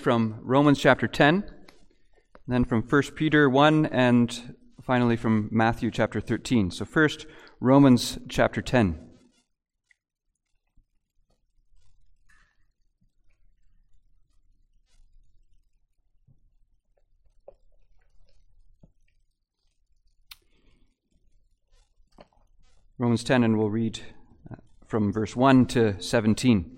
from Romans chapter 10, then from 1 Peter 1, and finally from Matthew chapter 13. So, first, Romans chapter 10. Romans 10, and we'll read uh, from verse 1 to 17.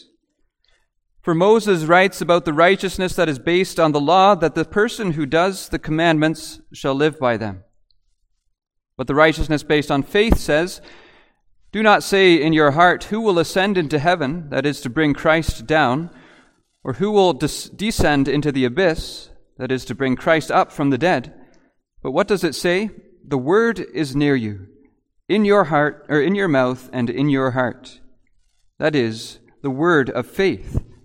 For Moses writes about the righteousness that is based on the law that the person who does the commandments shall live by them. But the righteousness based on faith says, Do not say in your heart, Who will ascend into heaven, that is to bring Christ down, or who will des- descend into the abyss, that is to bring Christ up from the dead. But what does it say? The word is near you, in your heart, or in your mouth and in your heart. That is, the word of faith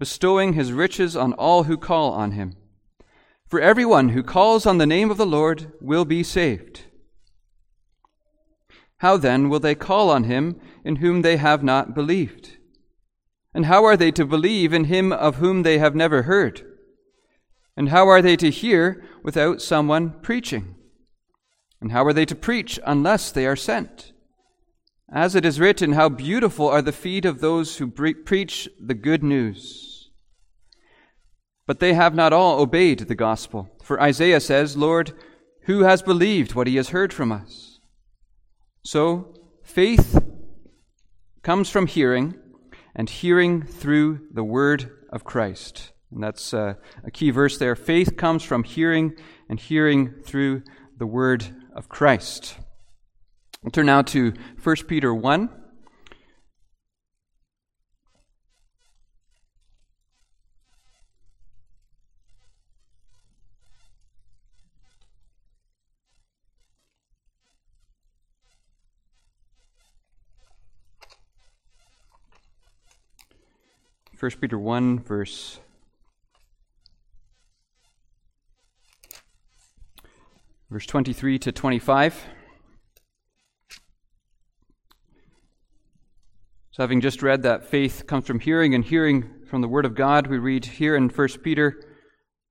bestowing his riches on all who call on him. For everyone who calls on the name of the Lord will be saved. How then will they call on him in whom they have not believed? And how are they to believe in him of whom they have never heard? And how are they to hear without someone preaching? And how are they to preach unless they are sent? As it is written, How beautiful are the feet of those who preach the good news. But they have not all obeyed the gospel. For Isaiah says, Lord, who has believed what he has heard from us? So, faith comes from hearing, and hearing through the word of Christ. And that's uh, a key verse there. Faith comes from hearing, and hearing through the word of Christ. We'll turn now to 1 Peter 1. 1 Peter 1, verse verse 23 to 25. So, having just read that faith comes from hearing and hearing from the Word of God, we read here in 1 Peter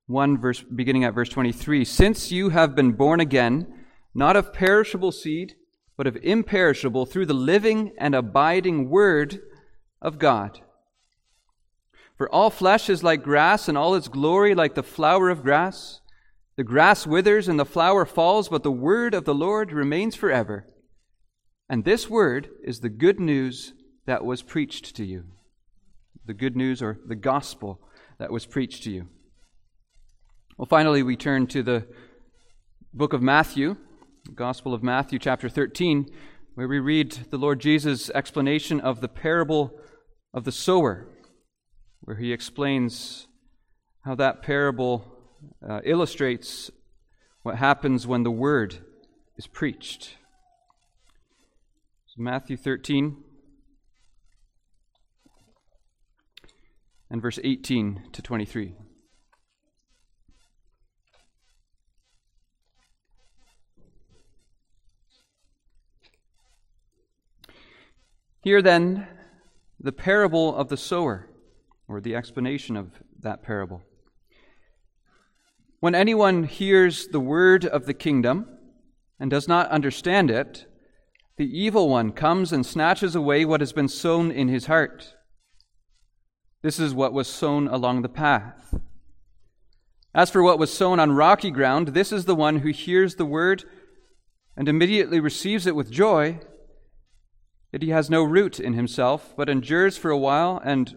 1, verse, beginning at verse 23 Since you have been born again, not of perishable seed, but of imperishable, through the living and abiding Word of God. For all flesh is like grass, and all its glory like the flower of grass. The grass withers and the flower falls, but the word of the Lord remains forever. And this word is the good news that was preached to you. The good news or the gospel that was preached to you. Well, finally, we turn to the book of Matthew, the Gospel of Matthew, chapter 13, where we read the Lord Jesus' explanation of the parable of the sower where he explains how that parable uh, illustrates what happens when the word is preached. So Matthew 13 and verse 18 to 23. Hear then the parable of the sower or the explanation of that parable. When anyone hears the word of the kingdom and does not understand it, the evil one comes and snatches away what has been sown in his heart. This is what was sown along the path. As for what was sown on rocky ground, this is the one who hears the word and immediately receives it with joy. Yet he has no root in himself, but endures for a while, and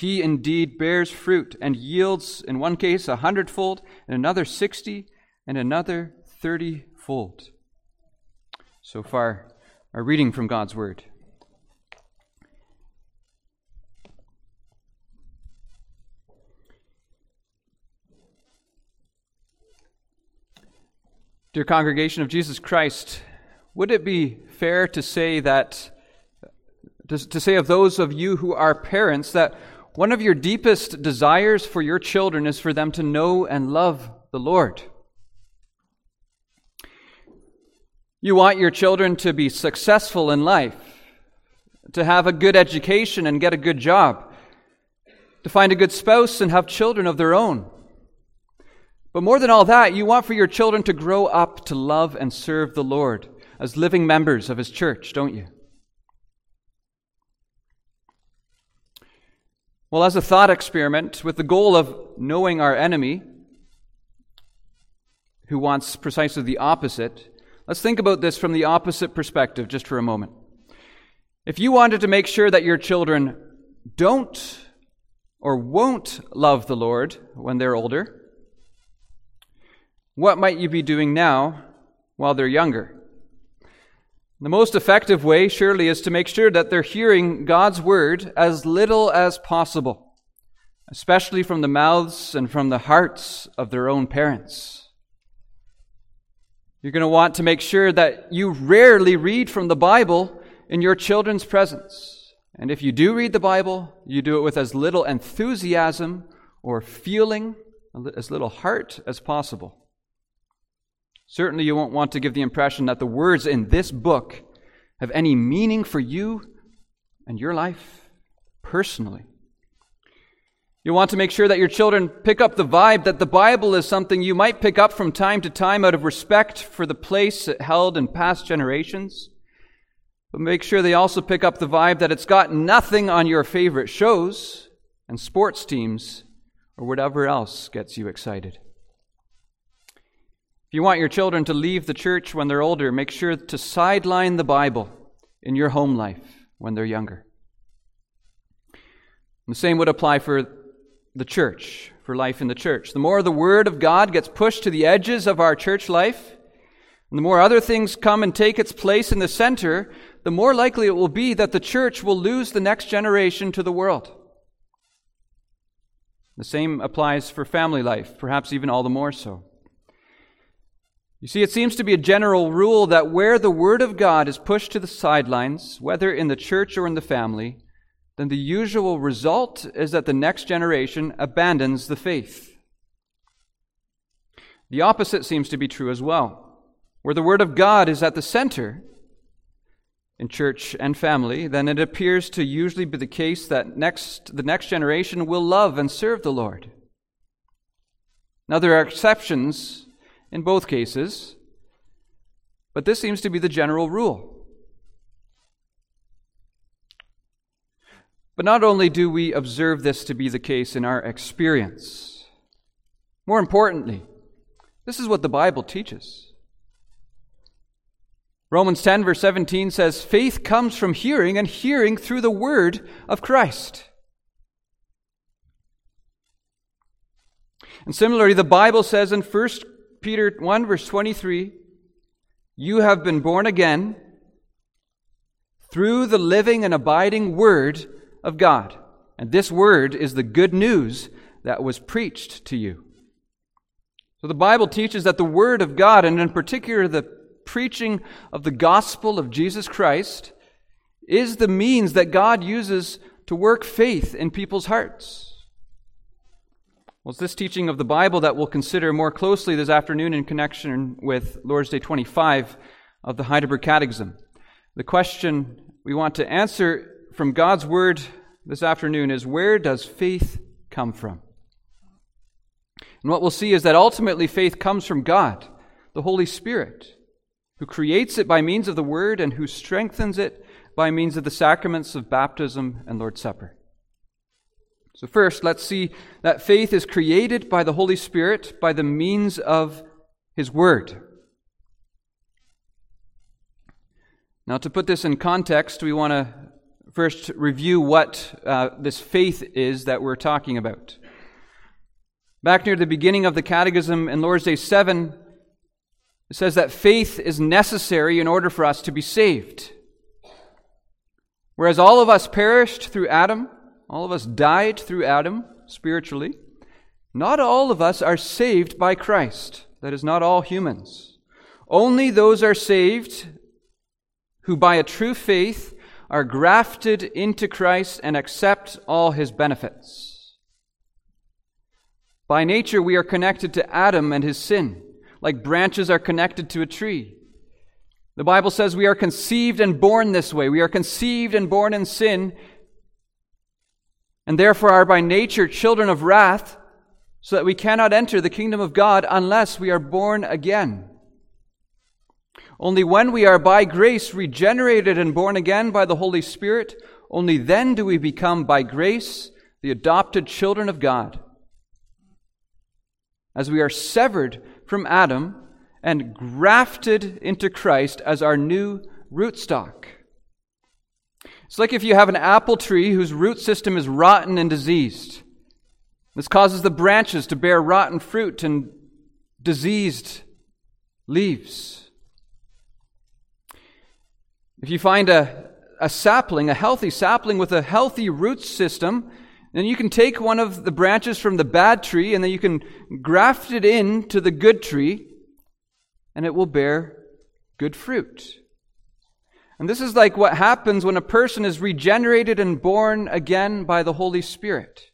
He indeed bears fruit and yields, in one case, a hundredfold, in another sixty, and another thirtyfold. So far, our reading from God's word. Dear congregation of Jesus Christ, would it be fair to say that, to, say of those of you who are parents, that one of your deepest desires for your children is for them to know and love the Lord? You want your children to be successful in life, to have a good education and get a good job, to find a good spouse and have children of their own. But more than all that, you want for your children to grow up to love and serve the Lord as living members of His church, don't you? Well, as a thought experiment, with the goal of knowing our enemy, who wants precisely the opposite, let's think about this from the opposite perspective just for a moment. If you wanted to make sure that your children don't or won't love the Lord when they're older, what might you be doing now while they're younger? The most effective way, surely, is to make sure that they're hearing God's word as little as possible, especially from the mouths and from the hearts of their own parents. You're going to want to make sure that you rarely read from the Bible in your children's presence. And if you do read the Bible, you do it with as little enthusiasm or feeling, as little heart as possible. Certainly, you won't want to give the impression that the words in this book have any meaning for you and your life personally. You want to make sure that your children pick up the vibe that the Bible is something you might pick up from time to time out of respect for the place it held in past generations. But make sure they also pick up the vibe that it's got nothing on your favorite shows and sports teams or whatever else gets you excited. If you want your children to leave the church when they're older, make sure to sideline the Bible in your home life when they're younger. And the same would apply for the church, for life in the church. The more the Word of God gets pushed to the edges of our church life, and the more other things come and take its place in the center, the more likely it will be that the church will lose the next generation to the world. The same applies for family life, perhaps even all the more so. You see, it seems to be a general rule that where the Word of God is pushed to the sidelines, whether in the church or in the family, then the usual result is that the next generation abandons the faith. The opposite seems to be true as well. Where the Word of God is at the center, in church and family, then it appears to usually be the case that next, the next generation will love and serve the Lord. Now, there are exceptions in both cases, but this seems to be the general rule. But not only do we observe this to be the case in our experience, more importantly, this is what the Bible teaches. Romans 10, verse 17 says, Faith comes from hearing, and hearing through the word of Christ. And similarly, the Bible says in 1 Peter 1, verse 23 You have been born again through the living and abiding Word of God. And this Word is the good news that was preached to you. So the Bible teaches that the Word of God, and in particular the preaching of the gospel of Jesus Christ, is the means that God uses to work faith in people's hearts. Well, it's this teaching of the Bible that we'll consider more closely this afternoon in connection with Lord's Day 25 of the Heidelberg Catechism. The question we want to answer from God's Word this afternoon is where does faith come from? And what we'll see is that ultimately faith comes from God, the Holy Spirit, who creates it by means of the Word and who strengthens it by means of the sacraments of baptism and Lord's Supper. So, first, let's see that faith is created by the Holy Spirit by the means of His Word. Now, to put this in context, we want to first review what uh, this faith is that we're talking about. Back near the beginning of the Catechism in Lord's Day 7, it says that faith is necessary in order for us to be saved. Whereas all of us perished through Adam, all of us died through Adam spiritually, not all of us are saved by Christ. That is, not all humans. Only those are saved who, by a true faith, are grafted into Christ and accept all his benefits. By nature, we are connected to Adam and his sin, like branches are connected to a tree. The Bible says we are conceived and born this way. We are conceived and born in sin, and therefore are by nature children of wrath, so that we cannot enter the kingdom of God unless we are born again. Only when we are by grace regenerated and born again by the Holy Spirit, only then do we become by grace the adopted children of God. As we are severed from Adam and grafted into Christ as our new rootstock. It's like if you have an apple tree whose root system is rotten and diseased. This causes the branches to bear rotten fruit and diseased leaves. If you find a, a sapling, a healthy sapling with a healthy root system, then you can take one of the branches from the bad tree and then you can graft it in to the good tree and it will bear good fruit. And this is like what happens when a person is regenerated and born again by the Holy Spirit.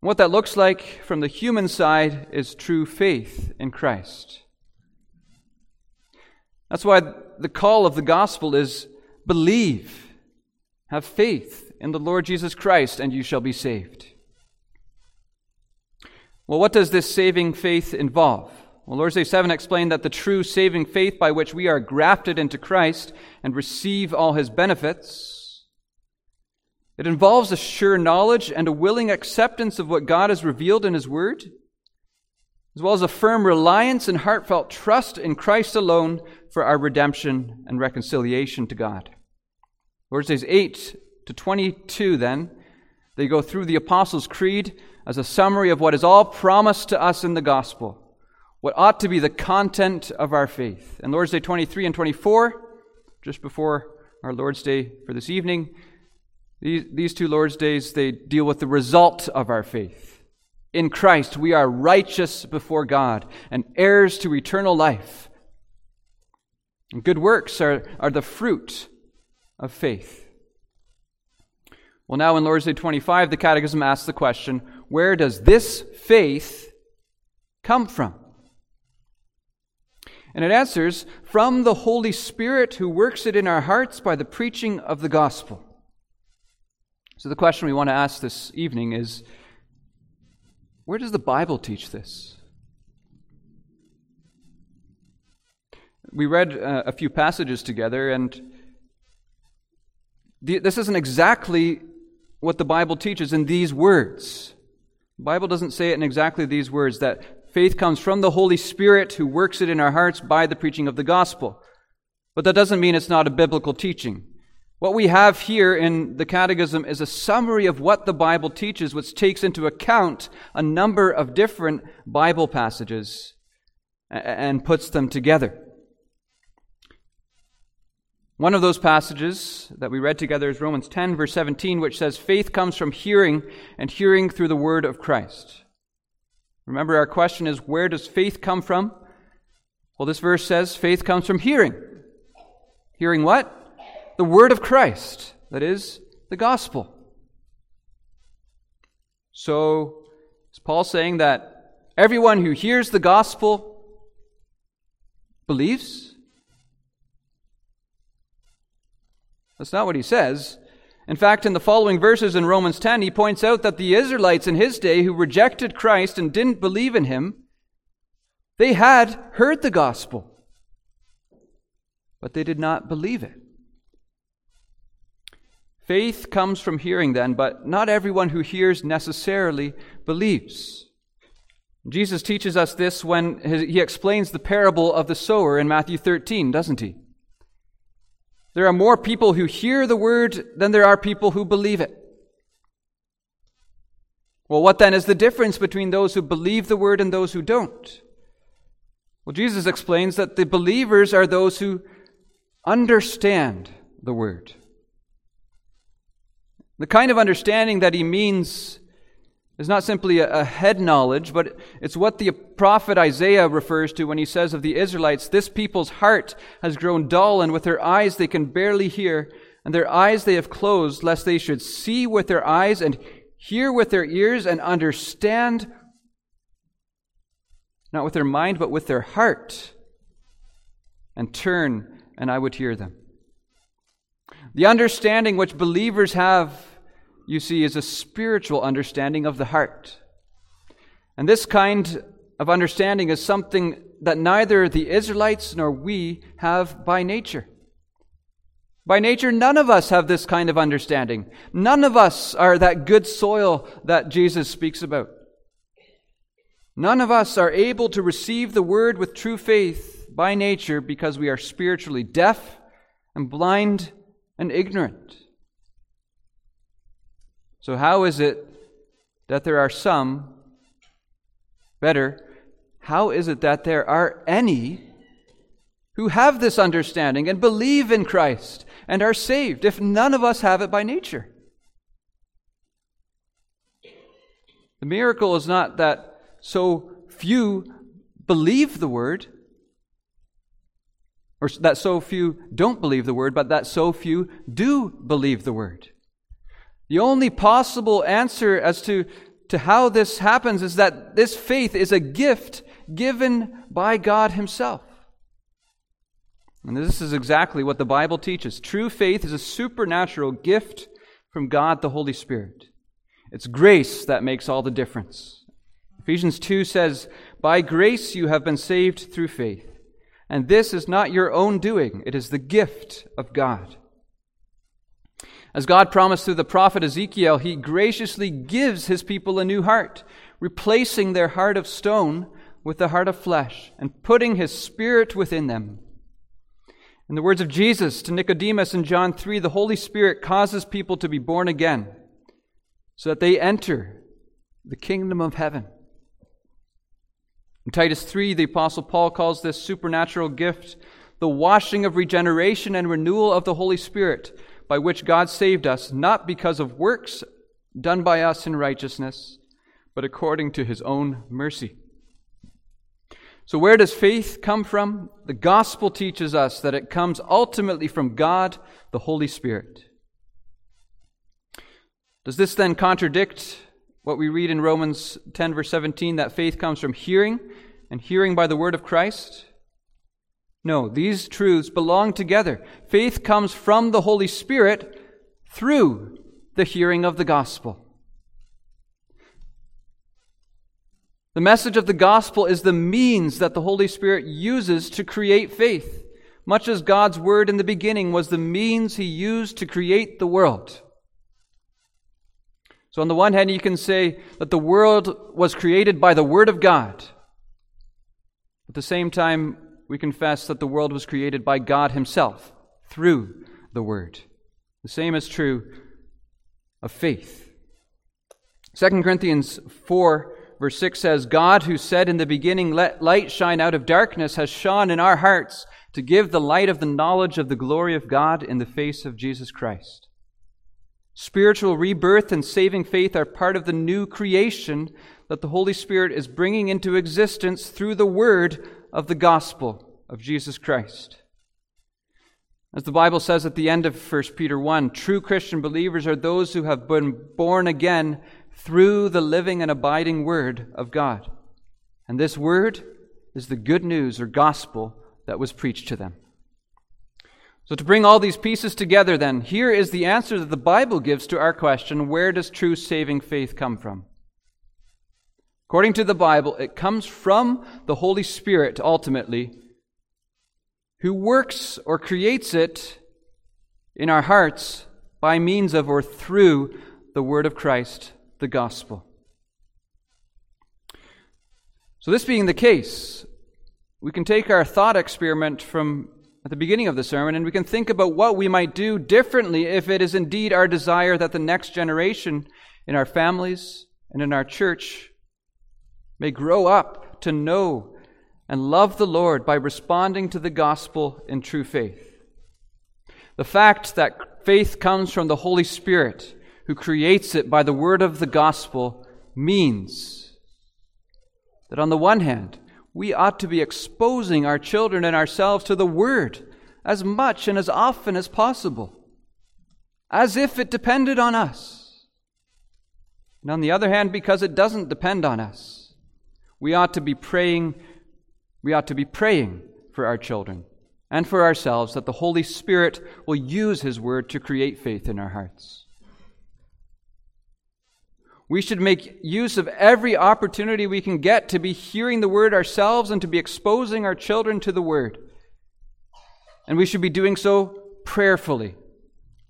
What that looks like from the human side is true faith in Christ. That's why the call of the gospel is believe, have faith in the Lord Jesus Christ, and you shall be saved. Well, what does this saving faith involve? Well, Lord's Day 7 explained that the true saving faith by which we are grafted into Christ and receive all his benefits, it involves a sure knowledge and a willing acceptance of what God has revealed in his word as well as a firm reliance and heartfelt trust in Christ alone for our redemption and reconciliation to God. Verses 8 to 22, then, they go through the Apostles' Creed as a summary of what is all promised to us in the gospel, what ought to be the content of our faith. And Lord's Day 23 and 24, just before our Lord's Day for this evening, these, these two Lord's Days, they deal with the result of our faith. In Christ, we are righteous before God and heirs to eternal life. And good works are, are the fruit of faith. Well, now in Lord's Day 25, the Catechism asks the question where does this faith come from? And it answers from the Holy Spirit who works it in our hearts by the preaching of the gospel. So the question we want to ask this evening is where does the Bible teach this? We read uh, a few passages together, and the, this isn't exactly what the Bible teaches in these words. The Bible doesn't say it in exactly these words that faith comes from the Holy Spirit who works it in our hearts by the preaching of the gospel. But that doesn't mean it's not a biblical teaching. What we have here in the Catechism is a summary of what the Bible teaches, which takes into account a number of different Bible passages and puts them together. One of those passages that we read together is Romans 10, verse 17, which says, Faith comes from hearing, and hearing through the word of Christ. Remember, our question is, where does faith come from? Well, this verse says, faith comes from hearing. Hearing what? the word of Christ, that is, the gospel. So, Is Paul saying that everyone who hears the gospel believes? That's not what he says. In fact, in the following verses in Romans 10, he points out that the Israelites in his day who rejected Christ and didn't believe in him, they had heard the gospel, but they did not believe it. Faith comes from hearing, then, but not everyone who hears necessarily believes. Jesus teaches us this when he explains the parable of the sower in Matthew 13, doesn't he? There are more people who hear the word than there are people who believe it. Well, what then is the difference between those who believe the word and those who don't? Well, Jesus explains that the believers are those who understand the word. The kind of understanding that he means is not simply a, a, head knowledge, but it's what the prophet Isaiah refers to when he says of the Israelites, This people's heart has grown dull, and with their eyes they can barely hear, and their eyes they have closed, lest they should see with their eyes and hear with their ears and understand, not with their mind, but with their heart, and turn, and I would hear them. The understanding which believers have you see, is a spiritual understanding of the heart. And this kind of understanding is something that neither the Israelites nor we have by nature. By nature, none of us have this kind of understanding. None of us are that good soil that Jesus speaks about. None of us are able to receive the word with true faith by nature because we are spiritually deaf and blind and ignorant. So, how is it that there are some, better, how is it that there are any who have this understanding and believe in Christ and are saved if none of us have it by nature? The miracle is not that so few believe the word, or that so few don't believe the word, but that so few do believe the word. The only possible answer as to, to how this happens is that this faith is a gift given by God Himself. And this is exactly what the Bible teaches. True faith is a supernatural gift from God the Holy Spirit. It's grace that makes all the difference. Ephesians 2 says, By grace you have been saved through faith. And this is not your own doing, it is the gift of God. As God promised through the prophet Ezekiel, he graciously gives his people a new heart, replacing their heart of stone with the heart of flesh and putting his spirit within them. In the words of Jesus to Nicodemus in John 3, the Holy Spirit causes people to be born again so that they enter the kingdom of heaven. In Titus 3, the Apostle Paul calls this supernatural gift the washing of regeneration and renewal of the Holy Spirit by which God saved us, not because of works done by us in righteousness, but according to his own mercy. So, where does faith come from? The gospel teaches us that it comes ultimately from God, the Holy Spirit. Does this then contradict what we read in Romans 10, verse 17, that faith comes from hearing, and hearing by the word of Christ? No, these truths belong together. Faith comes from the Holy Spirit through the hearing of the gospel. The message of the gospel is the means that the Holy Spirit uses to create faith, much as God's word in the beginning was the means he used to create the world. So, on the one hand, you can say that the world was created by the word of God. At the same time, we confess that the world was created by God Himself through the Word. The same is true of faith. 2 Corinthians 4, verse 6 says, God, who said in the beginning, Let light shine out of darkness, has shone in our hearts to give the light of the knowledge of the glory of God in the face of Jesus Christ. Spiritual rebirth and saving faith are part of the new creation that the Holy Spirit is bringing into existence through the Word of the gospel of Jesus Christ. As the Bible says at the end of 1 Peter 1, true Christian believers are those who have been born again through the living and abiding Word of God. And this Word is the good news or gospel that was preached to them. So, to bring all these pieces together, then, here is the answer that the Bible gives to our question where does true saving faith come from? According to the Bible, it comes from the Holy Spirit ultimately, who works or creates it in our hearts by means of or through the Word of Christ, the gospel. So, this being the case, we can take our thought experiment from at the beginning of the sermon, and we can think about what we might do differently if it is indeed our desire that the next generation in our families and in our church may grow up to know and love the Lord by responding to the gospel in true faith. The fact that faith comes from the Holy Spirit, who creates it by the word of the gospel, means that on the one hand, we ought to be exposing our children and ourselves to the Word as much and as often as possible, as if it depended on us. And on the other hand, because it doesn't depend on us, we ought to be praying, we ought to be praying for our children and for ourselves that the Holy Spirit will use His Word to create faith in our hearts. We should make use of every opportunity we can get to be hearing the word ourselves and to be exposing our children to the word. And we should be doing so prayerfully,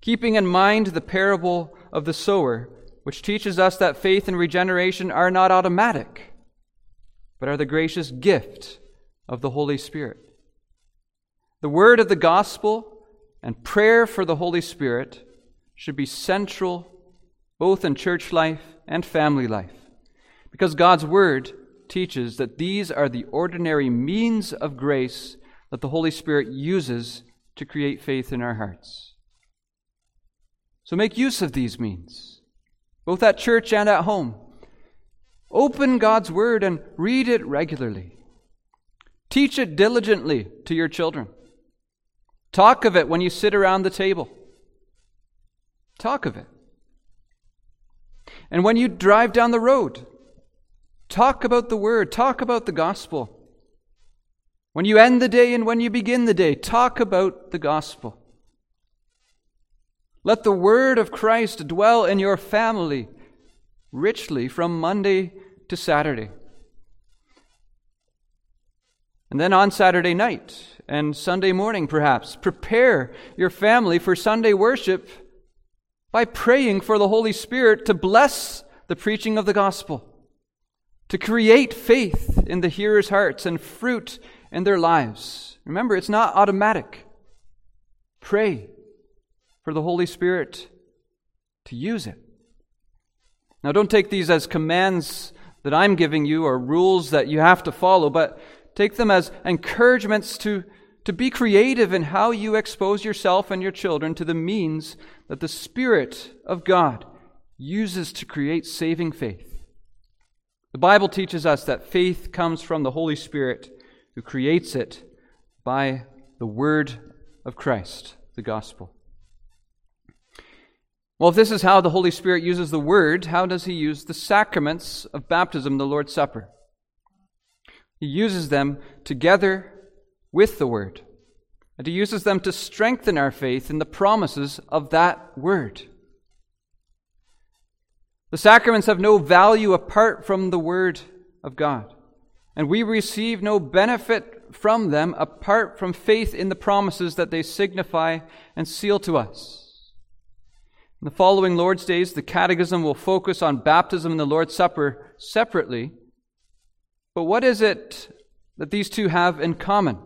keeping in mind the parable of the sower, which teaches us that faith and regeneration are not automatic, but are the gracious gift of the Holy Spirit. The word of the gospel and prayer for the Holy Spirit should be central both in church life and family life. Because God's Word teaches that these are the ordinary means of grace that the Holy Spirit uses to create faith in our hearts. So make use of these means, both at church and at home. Open God's Word and read it regularly. Teach it diligently to your children. Talk of it when you sit around the table. Talk of it. And when you drive down the road, talk about the word, talk about the gospel. When you end the day and when you begin the day, talk about the gospel. Let the word of Christ dwell in your family richly from Monday to Saturday. And then on Saturday night and Sunday morning, perhaps, prepare your family for Sunday worship by praying for the Holy Spirit to bless the preaching of the gospel, to create faith in the hearers' hearts and fruit in their lives. Remember, it's not automatic. Pray for the Holy Spirit to use it. Now, don't take these as commands that I'm giving you or rules that you have to follow, but take them as encouragements to, to be creative in how you expose yourself and your children to the means that the Spirit of God uses to create saving faith. The Bible teaches us that faith comes from the Holy Spirit who creates it by the Word of Christ, the gospel. Well, if this is how the Holy Spirit uses the Word, how does He use the sacraments of baptism, the Lord's Supper? He uses them together with the Word. And he uses them to strengthen our faith in the promises of that word. The sacraments have no value apart from the word of God, and we receive no benefit from them apart from faith in the promises that they signify and seal to us. In the following Lord's days, the Catechism will focus on baptism and the Lord's Supper separately. But what is it that these two have in common?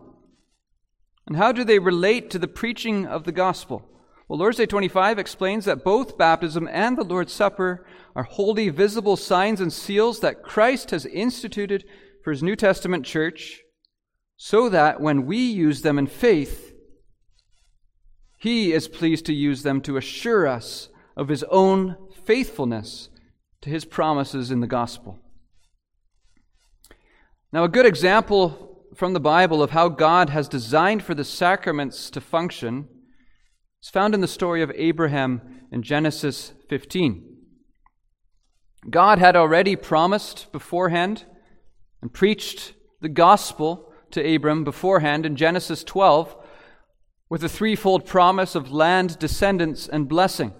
And how do they relate to the preaching of the gospel? Well, Lord's Day 25 explains that both baptism and the Lord's Supper are holy, visible signs and seals that Christ has instituted for his New Testament church, so that when we use them in faith, he is pleased to use them to assure us of his own faithfulness to his promises in the gospel. Now, a good example from the Bible of how God has designed for the sacraments to function is found in the story of Abraham in Genesis 15. God had already promised beforehand and preached the gospel to Abram beforehand in Genesis 12 with a threefold promise of land, descendants, and blessing.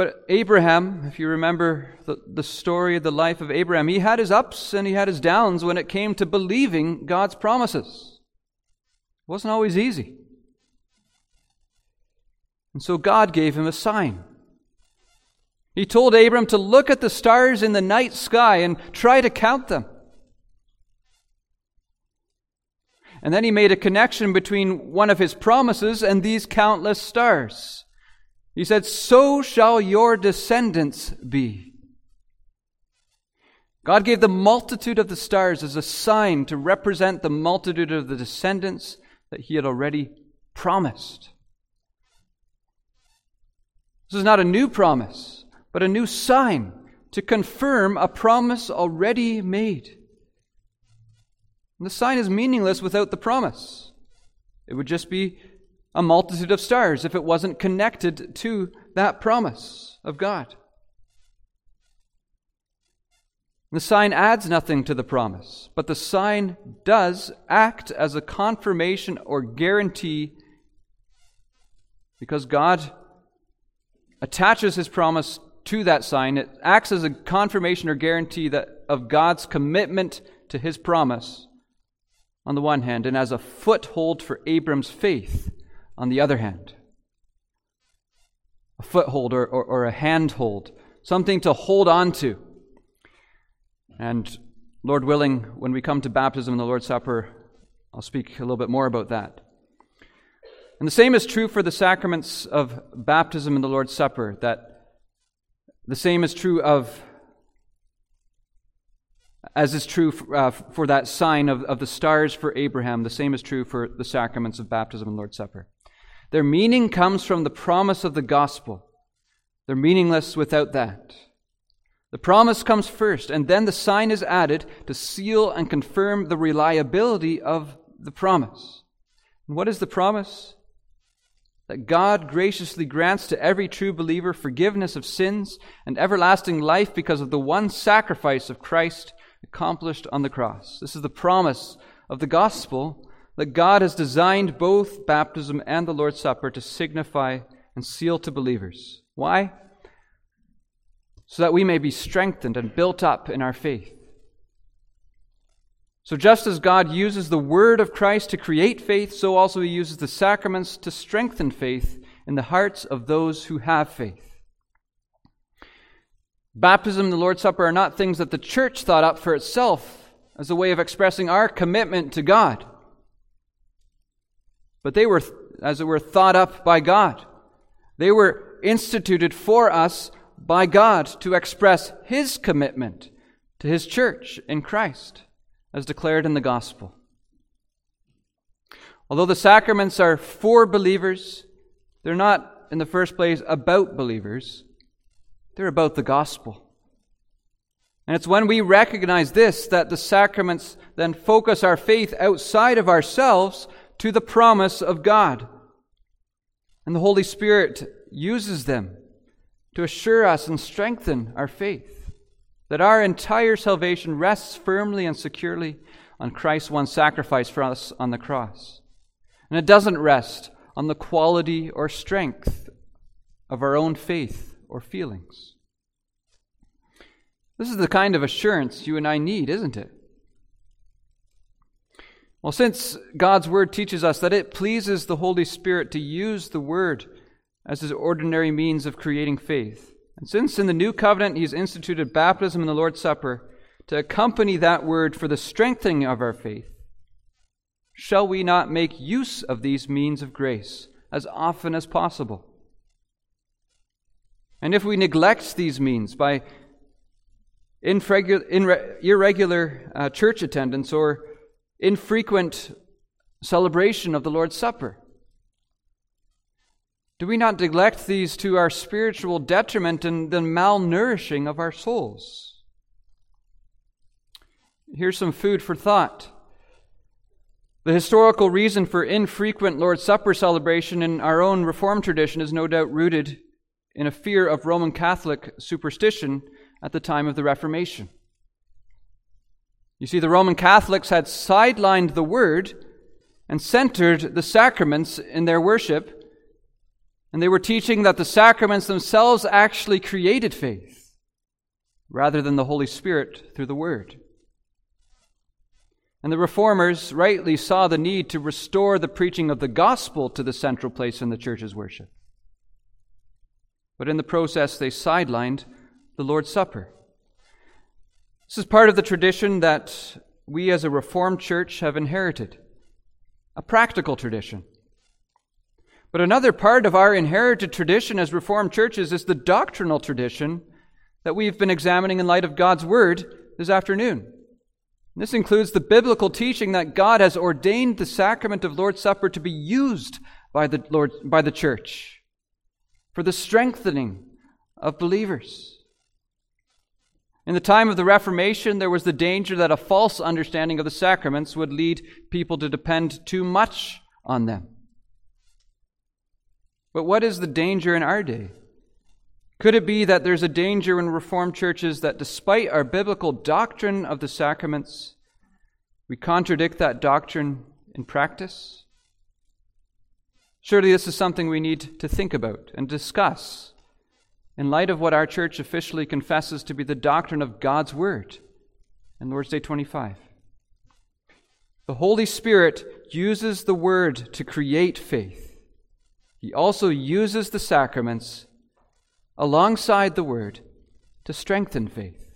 But Abraham, if you remember the, the story of the life of Abraham, he had his ups and he had his downs when it came to believing God's promises. It wasn't always easy. And so God gave him a sign. He told Abram to look at the stars in the night sky and try to count them. And then he made a connection between one of his promises and these countless stars. He said, So shall your descendants be. God gave the multitude of the stars as a sign to represent the multitude of the descendants that he had already promised. This is not a new promise, but a new sign to confirm a promise already made. And the sign is meaningless without the promise. It would just be a multitude of stars if it wasn't connected to that promise of God. The sign adds nothing to the promise, but the sign does act as a confirmation or guarantee because God attaches his promise to that sign. It acts as a confirmation or guarantee that, of God's commitment to his promise on the one hand, and as a foothold for Abram's faith on the other hand. A foothold or, or, or a handhold, something to hold on to. And Lord willing, when we come to baptism and the Lord's Supper, I'll speak a little bit more about that. And the same is true for the sacraments of baptism and the Lord's Supper, that the same is true of as is true for, uh, for that sign of, of the stars for Abraham, the same is true for the sacraments of baptism and Lord's Supper. Their meaning comes from the promise of the gospel. They're meaningless without that. The promise comes first, and then the sign is added to seal and confirm the reliability of the promise. And what is the promise? That God graciously grants to every true believer forgiveness of sins and everlasting life because of the one sacrifice of Christ accomplished on the cross. This is the promise of the gospel that God has designed both baptism and the Lord's Supper to signify and seal to believers. Why? So that we may be strengthened and built up in our faith. So, just as God uses the word of Christ to create faith, so also he uses the sacraments to strengthen faith in the hearts of those who have faith. Baptism and the Lord's Supper are not things that the church thought up for itself as a way of expressing our commitment to God. But they were, as it were, thought up by God. They were instituted for us by God to express His commitment to His church in Christ, as declared in the gospel. Although the sacraments are for believers, they're not, in the first place, about believers. They're about the gospel. And it's when we recognize this that the sacraments then focus our faith outside of ourselves to the promise of God. And the Holy Spirit uses them to assure us and strengthen our faith. That our entire salvation rests firmly and securely on Christ's one sacrifice for us on the cross. And it doesn't rest on the quality or strength of our own faith or feelings. This is the kind of assurance you and I need, isn't it? Well, since God's Word teaches us that it pleases the Holy Spirit to use the Word as His ordinary means of creating faith, and since in the New Covenant He's instituted baptism and the Lord's Supper to accompany that Word for the strengthening of our faith, shall we not make use of these means of grace as often as possible? And if we neglect these means by irregular uh, church attendance or infrequent celebration of the Lord's Supper? Do we not neglect these to our spiritual detriment and the malnourishing of our souls? Here's some food for thought. The historical reason for infrequent Lord's Supper celebration in our own Reformed tradition is no doubt rooted in a fear of Roman Catholic superstition at the time of the Reformation. You see, the Roman Catholics had sidelined the Word and centered the sacraments in their worship, and they were teaching that the sacraments themselves actually created faith, rather than the Holy Spirit through the Word. And the reformers rightly saw the need to restore the preaching of the gospel to the central place in the church's worship. But in the process, they sidelined the Lord's Supper. This is part of the tradition that we as a Reformed church have inherited, a practical tradition. But another part of our inherited tradition as Reformed churches is the doctrinal tradition that we've been examining in light of God's Word this afternoon. This includes the biblical teaching that God has ordained the sacrament of Lord's Supper to be used by the Lord by the church for the strengthening of believers. In the time of the Reformation, there was the danger that a false understanding of the sacraments would lead people to depend too much on them. But what is the danger in our day? Could it be that there's a danger in Reformed churches that despite our biblical doctrine of the sacraments, we contradict that doctrine in practice? Surely this is something we need to think about and discuss in light of what our church officially confesses to be the doctrine of God's Word in Lord's Day 25. The Holy Spirit uses the Word to create faith. He also uses the sacraments alongside the Word to strengthen faith.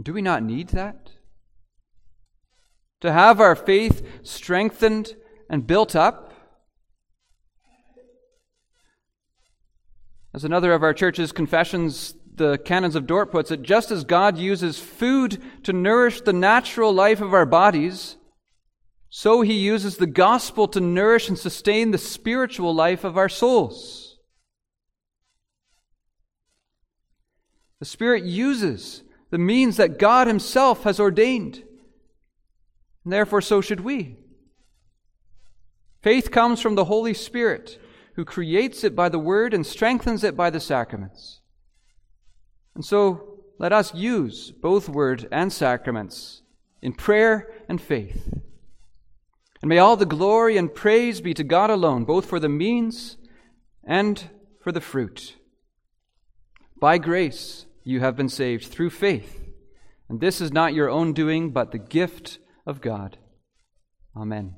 Do we not need that? To have our faith strengthened and built up? As another of our church's confessions, the Canons of Dort puts it, just as God uses food to nourish the natural life of our bodies, so he uses the gospel to nourish and sustain the spiritual life of our souls. The Spirit uses the means that God Himself has ordained. And therefore, so should we. Faith comes from the Holy Spirit, who creates it by the Word and strengthens it by the sacraments. And so, let us use both Word and sacraments in prayer and faith. And may all the glory and praise be to God alone, both for the means and for the fruit. By grace, you have been saved through faith. And this is not your own doing, but the gift of God. Amen.